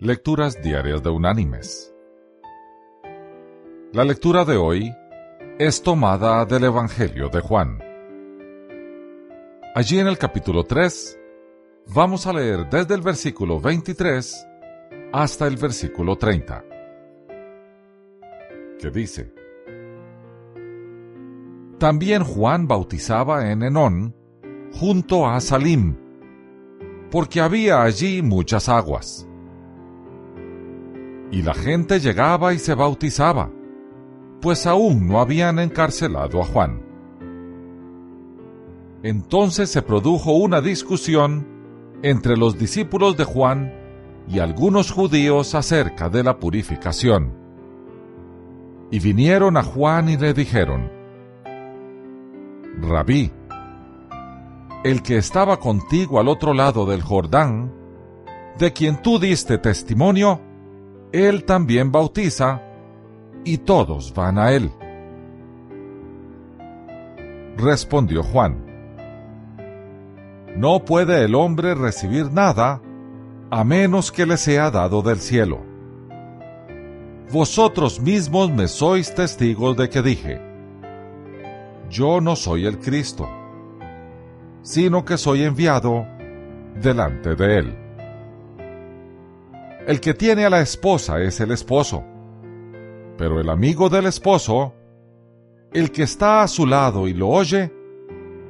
Lecturas Diarias de Unánimes. La lectura de hoy es tomada del Evangelio de Juan. Allí en el capítulo 3 vamos a leer desde el versículo 23 hasta el versículo 30, que dice, También Juan bautizaba en Enón, junto a Salim, porque había allí muchas aguas y la gente llegaba y se bautizaba, pues aún no habían encarcelado a Juan. Entonces se produjo una discusión entre los discípulos de Juan y algunos judíos acerca de la purificación. Y vinieron a Juan y le dijeron, Rabí, el que estaba contigo al otro lado del Jordán, de quien tú diste testimonio, él también bautiza y todos van a Él. Respondió Juan, No puede el hombre recibir nada a menos que le sea dado del cielo. Vosotros mismos me sois testigos de que dije, Yo no soy el Cristo, sino que soy enviado delante de Él. El que tiene a la esposa es el esposo, pero el amigo del esposo, el que está a su lado y lo oye,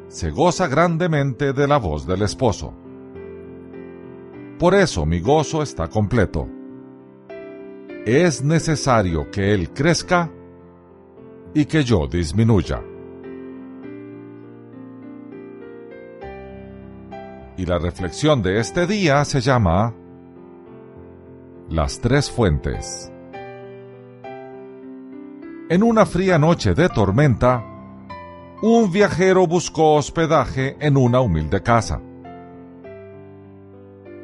se goza grandemente de la voz del esposo. Por eso mi gozo está completo. Es necesario que él crezca y que yo disminuya. Y la reflexión de este día se llama las tres fuentes. En una fría noche de tormenta, un viajero buscó hospedaje en una humilde casa.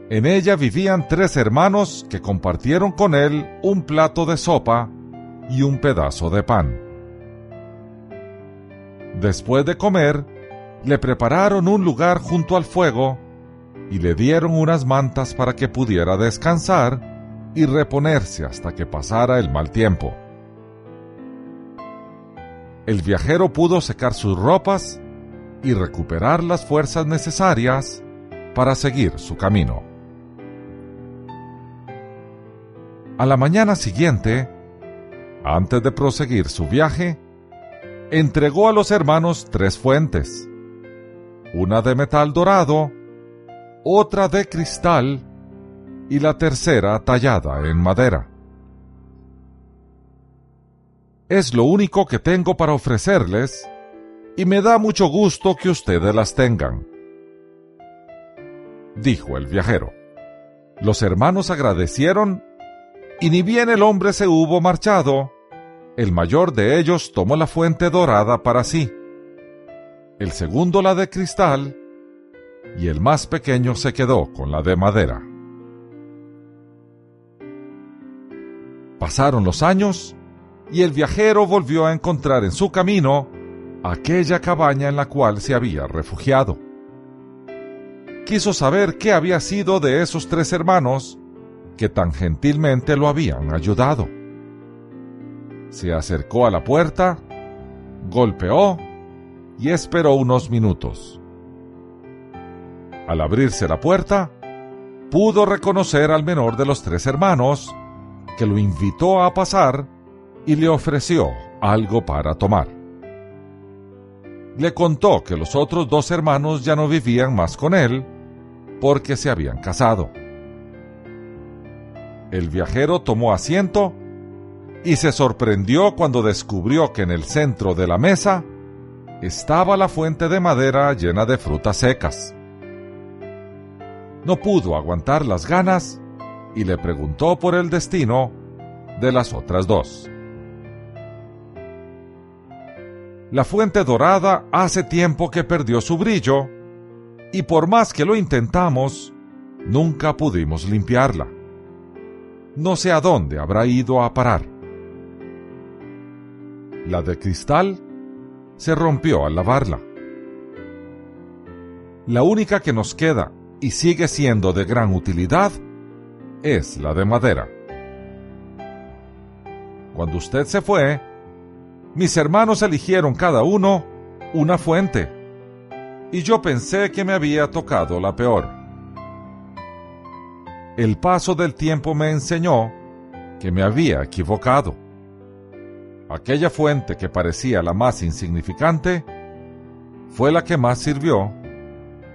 En ella vivían tres hermanos que compartieron con él un plato de sopa y un pedazo de pan. Después de comer, le prepararon un lugar junto al fuego y le dieron unas mantas para que pudiera descansar y reponerse hasta que pasara el mal tiempo. El viajero pudo secar sus ropas y recuperar las fuerzas necesarias para seguir su camino. A la mañana siguiente, antes de proseguir su viaje, entregó a los hermanos tres fuentes, una de metal dorado, otra de cristal y la tercera tallada en madera. Es lo único que tengo para ofrecerles y me da mucho gusto que ustedes las tengan, dijo el viajero. Los hermanos agradecieron y ni bien el hombre se hubo marchado, el mayor de ellos tomó la fuente dorada para sí, el segundo la de cristal y el más pequeño se quedó con la de madera. Pasaron los años y el viajero volvió a encontrar en su camino aquella cabaña en la cual se había refugiado. Quiso saber qué había sido de esos tres hermanos que tan gentilmente lo habían ayudado. Se acercó a la puerta, golpeó y esperó unos minutos. Al abrirse la puerta, pudo reconocer al menor de los tres hermanos, que lo invitó a pasar y le ofreció algo para tomar. Le contó que los otros dos hermanos ya no vivían más con él porque se habían casado. El viajero tomó asiento y se sorprendió cuando descubrió que en el centro de la mesa estaba la fuente de madera llena de frutas secas. No pudo aguantar las ganas y le preguntó por el destino de las otras dos. La fuente dorada hace tiempo que perdió su brillo y por más que lo intentamos, nunca pudimos limpiarla. No sé a dónde habrá ido a parar. La de cristal se rompió al lavarla. La única que nos queda y sigue siendo de gran utilidad es la de madera. Cuando usted se fue, mis hermanos eligieron cada uno una fuente, y yo pensé que me había tocado la peor. El paso del tiempo me enseñó que me había equivocado. Aquella fuente que parecía la más insignificante fue la que más sirvió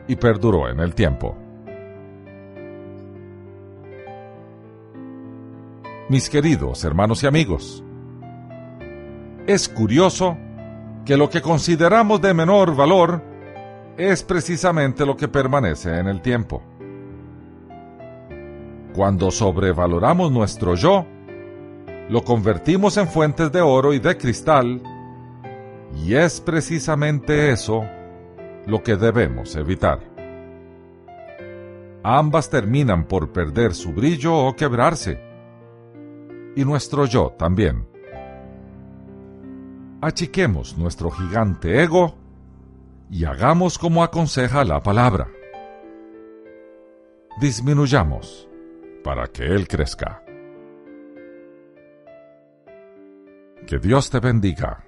y perduró en el tiempo. Mis queridos hermanos y amigos, es curioso que lo que consideramos de menor valor es precisamente lo que permanece en el tiempo. Cuando sobrevaloramos nuestro yo, lo convertimos en fuentes de oro y de cristal, y es precisamente eso lo que debemos evitar. Ambas terminan por perder su brillo o quebrarse, y nuestro yo también. Achiquemos nuestro gigante ego y hagamos como aconseja la palabra. Disminuyamos para que Él crezca. Que Dios te bendiga.